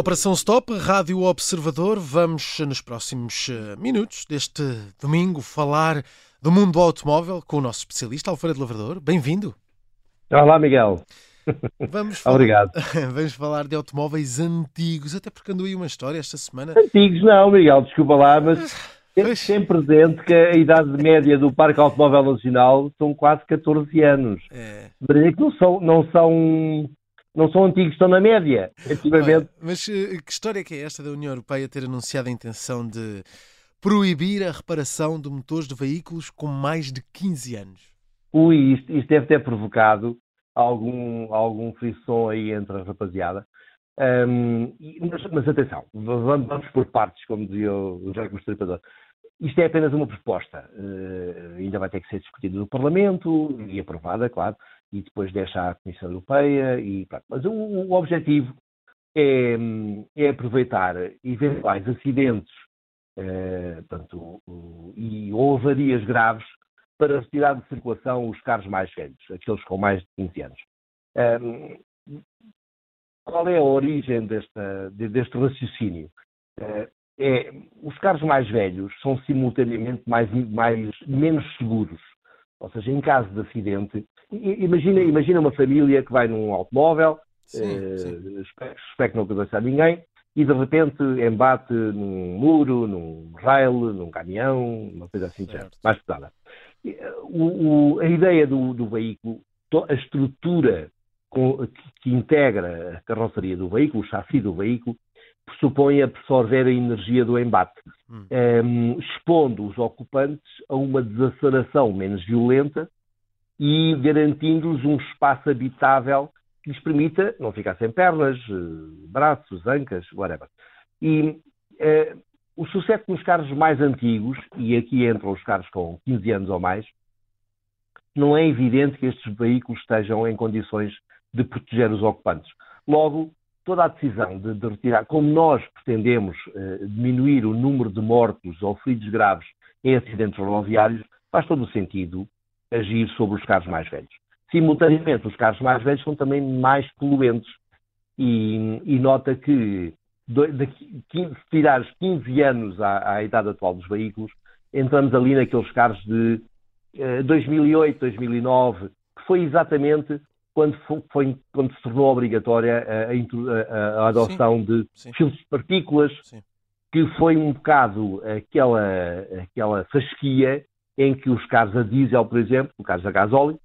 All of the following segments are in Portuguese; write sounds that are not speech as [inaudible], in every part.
Operação Stop, Rádio Observador. Vamos, nos próximos eh, minutos deste domingo, falar do mundo do automóvel com o nosso especialista, Alfredo Lavrador. Bem-vindo. Olá, Miguel. [laughs] Vamos falar, Obrigado. [laughs] Vamos falar de automóveis antigos, até porque andou aí uma história esta semana. Antigos não, Miguel, desculpa lá, mas Pois. tem presente que a idade média do Parque Automóvel Nacional são quase 14 anos. É, Mas é que não são, não são, não são antigos, estão na média. Antigamente, olha, mas eh, que história é que é esta da União Europeia ter anunciado a intenção de proibir a reparação de motores de veículos com mais de 15 anos? ui, isto, isto deve ter provocado algum, algum frisson aí entre a rapaziada. E- mas, mas atenção, vamos, vamos por partes, como dizia o José Estripador. Isto é apenas uma proposta. eh, ainda vai ter que ser discutida no Parlamento e aprovada, claro, e depois deixa à Comissão Europeia. E, pronto. Mas o, o objetivo é, é aproveitar eventuais acidentes eh, portanto, e ou avarias graves para retirar de circulação os carros mais velhos, aqueles com mais de 15 anos. Ahm, qual é a origem desta- de- deste raciocínio? Eh, é, os carros mais velhos são simultaneamente mais, mais- menos seguros. Ou seja, em caso de acidente, imagina, imagina uma família que vai num automóvel, Sim, eh, sim. espero que não aconteça a ninguém, e de repente embate num muro, num rail, num caminhão, uma coisa assim, Certo. mais pesada. Eh, o- o- a ideia do, do veículo, a estrutura com- que, que integra a carroceria do veículo, o chassi do veículo, pressupõe absorver a energia do embate, Hum. em, expondo os ocupantes a uma desaceleração menos violenta e garantindo-lhes um espaço habitável que lhes permita não ficar sem pernas, eh, braços, ancas, whatever. E eh, o sucesso nos carros mais antigos, e aqui entram os carros com 15 anos ou mais, não é evidente que estes veículos estejam em condições de proteger os ocupantes. Logo, toda a decisão de, de retirar, como nós pretendemos eh, diminuir o número de mortos ou feridos graves em acidentes rodoviários, faz todo o sentido agir sobre os carros mais velhos. Simultaneamente, os carros mais velhos são também mais poluentes e, e nota que do- daqui, 15, se tirares 15 anos à, à idade atual dos veículos, entramos ali naqueles carros de eh, 2008, 2009, que foi exatamente quando, fo- foi, quando se tornou obrigatória a, a a- adoção de Sim. filtros de partículas, Sim. que foi um bocado aquela, aquela fasquia em que os carros a diesel, por exemplo, os carros a gasóleo,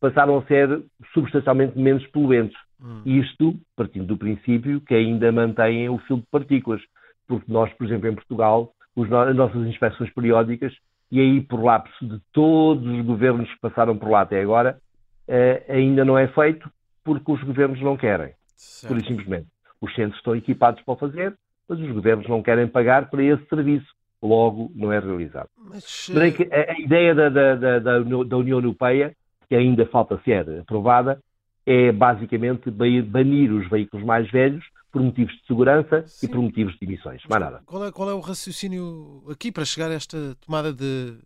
passaram a ser substancialmente menos poluentes. Hum. Isto partindo do princípio que ainda mantêm o filtro de partículas, porque nós, por exemplo, em Portugal, no- as nossas inspeções periódicas, e aí por lapso de todos os governos que passaram por lá até agora, eh, ainda não é feito porque os governos não querem, Certo. simplesmente. Os centros estão equipados para o fazer, mas os governos não querem pagar para esse serviço. Logo, não é realizado. Mas, é eh, que a, a ideia da, da, da, da Uni- da União Europeia, que ainda falta ser aprovada, é basicamente ba- banir os veículos mais velhos por motivos de segurança Sim. e por motivos de emissões. Mais nada. Qual é, qual é o raciocínio aqui para chegar a esta tomada de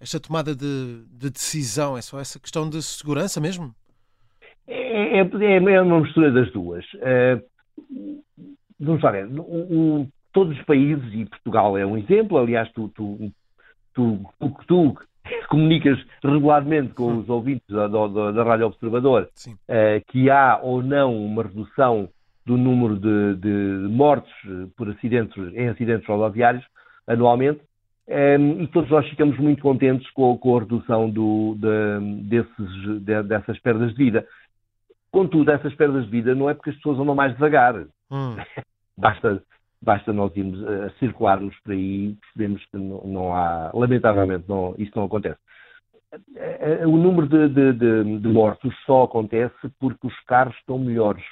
esta tomada de, de decisão? É só essa questão de segurança mesmo? É, é, é uma mistura das duas. Eh, vamos lá ver. O- todos os países, e Portugal é um exemplo, aliás, tu, tu, tu, tu, tu comunicas regularmente com os ouvintes da, da, da Rádio Observador eh, que há ou não uma redução do número de, de mortes eh, por acidentes, em acidentes rodoviários anualmente, em, e todos nós ficamos muito contentes com, com a redução do- de- desses- de- dessas perdas de vida. Contudo, essas perdas de vida não é porque as pessoas andam mais devagar. Hum. [laughs] Basta, basta nós irmos eh, a circularmos por aí e percebemos que não, não há, lamentavelmente, não, isso não acontece. Eh, eh, O número de, de- de- de mortos só acontece porque os carros estão melhores.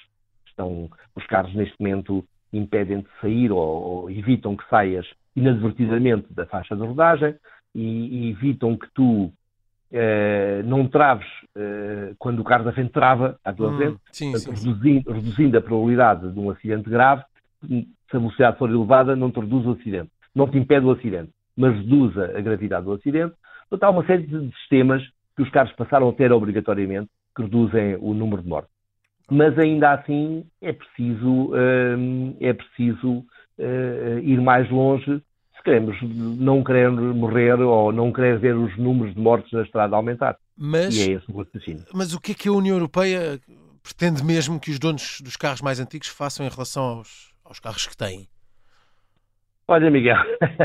Estão, os carros, neste momento, impedem de sair ou, ou evitam que saias inadvertidamente da faixa de rodagem e, e evitam que tu eh, não traves eh, quando o carro da frente trava à tua frente Hum. Sim, Portanto, sim, reduzindo, reduzindo a probabilidade de um acidente grave, se a velocidade for elevada, não te reduz o acidente. Não te impede o acidente, mas reduz a gravidade do acidente. Portanto, há uma série de sistemas que os carros passaram a ter obrigatoriamente que reduzem o número de mortes. mas ainda assim é preciso, é preciso ir mais longe se queremos não querer morrer ou não querer ver os números de mortes na estrada aumentar. Mas, e é esse o raciocínio. Mas o que é que a União Europeia pretende mesmo que os donos dos carros mais antigos façam em relação aos, aos carros que têm? Olha, Miguel,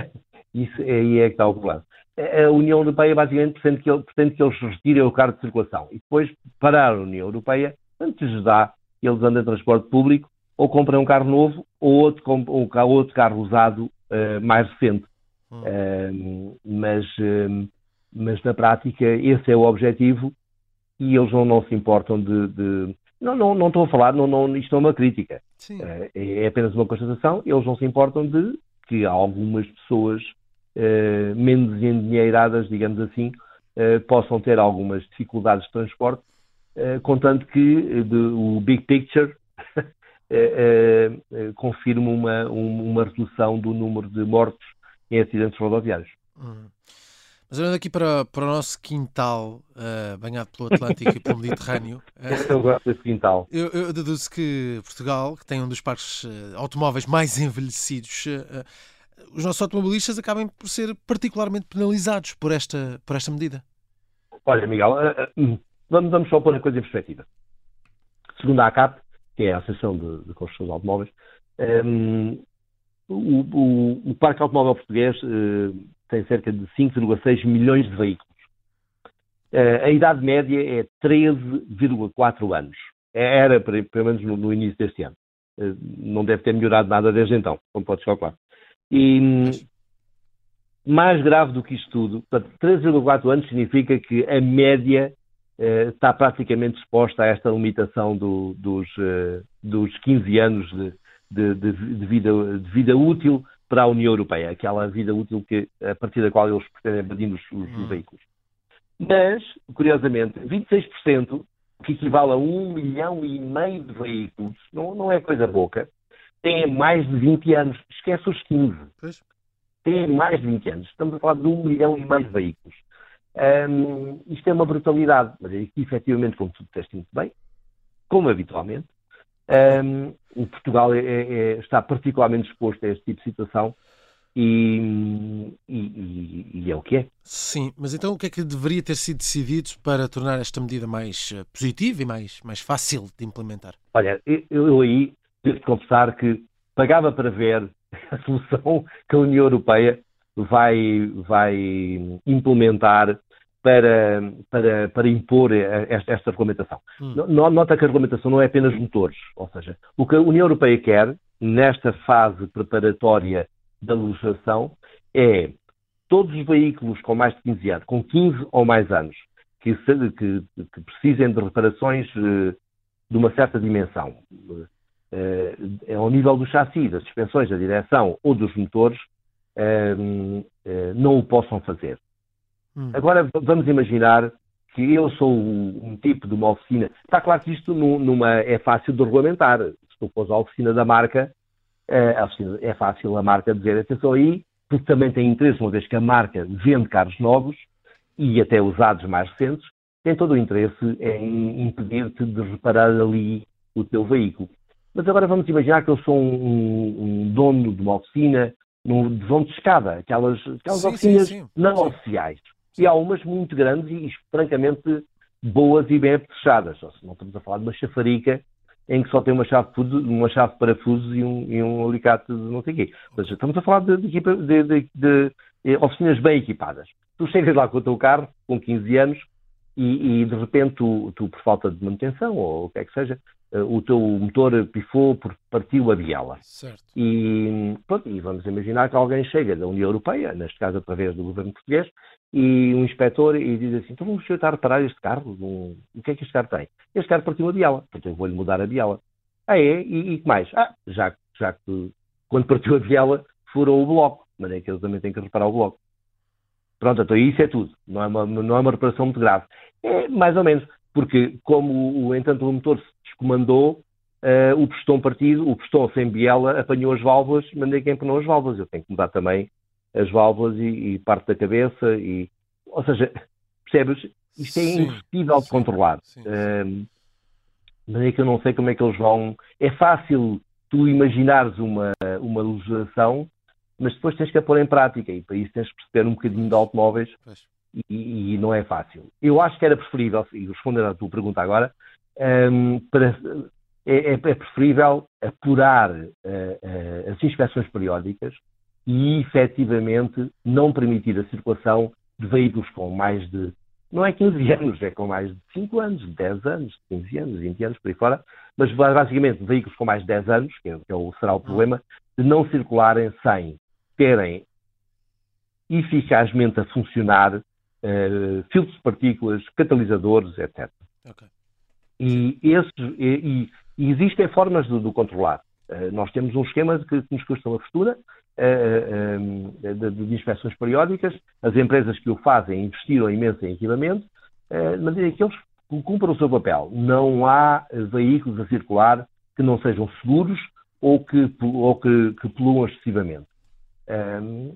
[laughs] isso aí é que está o problema. A União Europeia basicamente pretende que, pretende que eles retirem o carro de circulação e depois parar a União Europeia, antes de dar, eles andam em transporte público ou compram um carro novo ou outro, ou outro carro usado uh, mais recente. Hum. Uh, mas, uh, mas na prática esse é o objetivo e eles não, não se importam de, de... Não, não, não estou a falar, não, não, isto é uma crítica. É, é apenas uma constatação. Eles não se importam de que algumas pessoas uh, menos endinheiradas, digamos assim, uh, possam ter algumas dificuldades de transporte, uh, contanto que de, o big picture confirma uma, uma redução do número de mortos em acidentes rodoviários. Hum. Mas olhando aqui para, para o nosso quintal, uh, banhado pelo Atlântico e pelo Mediterrâneo. Uh, [laughs] eu gosto desse quintal. Eu, eu, deduzo que Portugal, que tem um dos parques uh, automóveis mais envelhecidos, os nossos automobilistas acabem por ser particularmente penalizados por esta, por esta medida. Olha, Miguel, hum, vamos, vamos só pôr a coisa em perspectiva. Segundo a ACAP, que é a Associação de, de Construção de Automóveis, um, o, o, o, parque automóvel português tem cerca de 5,6 milhões de veículos. Uh, a idade média é 13,4 anos. É, era, pelo menos no, no início deste ano. Uh, não deve ter melhorado nada desde então, como pode calcular. E mais grave do que isto tudo, 13,4 anos significa que a média uh, está praticamente exposta a esta limitação do, dos, dos 15 anos de, de, de, vida, de vida útil para a União Europeia, aquela vida útil que, a partir da qual eles pretendem banir os, os hum. veículos. Mas, curiosamente, 26%, que equivale a um milhão e meio de veículos, não, não é coisa pouca, têm mais de 20 anos. Esquece os 15. Pois. Têm mais de 20 anos. Estamos a falar de um milhão e meio de veículos. Um, isto é uma brutalidade, mas é que, efetivamente, como tu disseste muito bem, como habitualmente, um, o Portugal é, é, está particularmente exposto a este tipo de situação e, e, e, é o que é. Sim, mas então o que é que deveria ter sido decidido para tornar esta medida mais eh, positiva e mais, mais fácil de implementar? Olha, eu, eu aí devo confessar que pagava para ver a solução que a União Europeia vai, vai implementar para, para, para impor esta, esta regulamentação. Hum. Nota que a regulamentação não é apenas motores, ou seja, o que a União Europeia quer, nesta fase preparatória da legislação, é todos os veículos com mais de 15 anos, com 15 ou mais anos, que, que, que precisem de reparações eh, de uma certa dimensão, é, ao nível do chassi, das suspensões, da direção ou dos motores, não o possam fazer. Hum. Agora vamos imaginar que eu sou um, tipo de uma oficina. Está claro que isto numa, é fácil de regulamentar. Se tu fores a oficina da marca, é, oficina, é fácil a marca dizer atenção aí, porque também tem interesse, uma vez que a marca vende carros novos e até usados mais recentes, tem todo o interesse em impedir-te de reparar ali o teu veículo. Mas agora vamos imaginar que eu sou um, um dono de uma oficina no de vão de escada, aquelas, aquelas sim, oficinas sim, sim. não oficiais. E há umas muito grandes e, francamente, boas e bem fechadas. Não estamos a falar de uma chafarica em que só tem uma chave, uma chave de parafusos e um, e um alicate de não sei o quê. Ou seja, estamos a falar de, de, de, de, oficinas bem equipadas. Tu chegas lá com o teu carro, com 15 anos, e, e de repente tu, tu, por falta de manutenção, ou o que é que seja, uh, o teu motor pifou porque partiu a biela. Certo. E, pronto, e vamos imaginar que alguém chega da União Europeia, neste caso através do governo português, e um inspetor e diz assim, então vamos tentar reparar este carro, um... o que é que este carro tem? Este carro partiu a biela, portanto eu vou-lhe mudar a biela. Ah é? E, e que mais? Ah, já, já que quando partiu a biela furou o bloco, mas é que ele também tem que reparar o bloco. Pronto, então isso é tudo. Não é uma, não é uma reparação muito grave. É mais ou menos, porque como, o, entanto, o motor se descomandou, uh, o pistão partido, o pistão sem biela, apanhou as válvulas, mandei quem apanhou as válvulas. Eu tenho que mudar também as válvulas e, e parte da cabeça. E, ou seja, [laughs] percebes? Isto é sim, impossível sim, de controlar. Sim, sim. Mas é que eu não sei como é que eles vão. É fácil tu imaginares uma, uma legislação, mas depois tens que a pôr em prática. E para isso tens que perceber um bocadinho de automóveis e, e, não é fácil. Eu acho que era preferível, e respondendo à tua pergunta agora, um, para, é, é, é, preferível apurar uh, uh, as inspeções periódicas e efetivamente não permitir a circulação de veículos com mais de, não é 15 anos, é com mais de 5 anos, 10 anos, 15 anos, 20 anos, por aí fora, mas basicamente veículos com mais de 10 anos, que, é, que é será o problema, de não circularem sem terem eficazmente a funcionar uh, filtros de partículas, catalisadores, etc. Okay. E, esses, e, e, existem formas de, de controlar. Uh, nós temos um esquema que, que nos custa uma fortuna, uh, de, de, inspeções periódicas. As empresas que o fazem investiram imenso em equipamento, de maneira que eles cumpram o seu papel. Não há veículos a circular que não sejam seguros ou que, ou que, que poluam excessivamente. Um,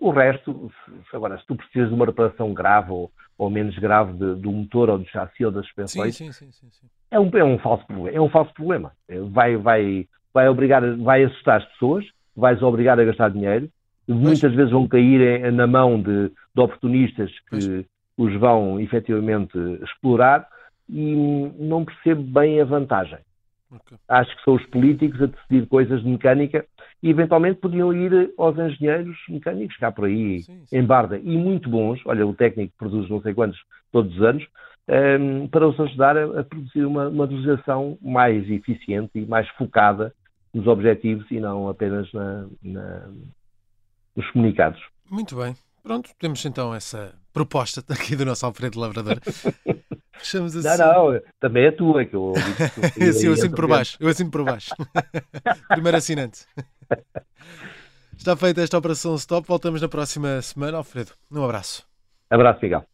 o resto, agora, se tu precisas de uma reparação grave ou, ou menos grave de, do motor ou do chassi ou das suspensões, sim, sim, sim, É, um, é, um falso problema, é um falso problema. Vai, vai, vai, obrigar, vai assustar as pessoas, vais obrigar a gastar dinheiro, muitas vezes vão cair na mão de, de oportunistas que pois. os vão efetivamente explorar e não percebo bem a vantagem. Okay. Acho que são os políticos a decidir coisas de mecânica e eventualmente podiam ir aos engenheiros mecânicos cá por aí, sim, sim. em Barda, e muito bons, olha, o técnico produz não sei quantos todos os anos, um, ehm, para os ajudar a, a produzir uma, uma legislação mais eficiente e mais focada nos objetivos e não apenas na, na, nos comunicados. Muito bem. Pronto, temos então essa proposta [laughs] aqui do nosso Alfredo Lavrador. [laughs] Fechamos assim. Não, não, também é tua que eu [laughs] Sim, eu assino por baixo. Eu assino por baixo. Primeiro assinante. [laughs] Está feita esta operação stop. Voltamos na próxima semana. Alfredo, um abraço. Abraço, Miguel.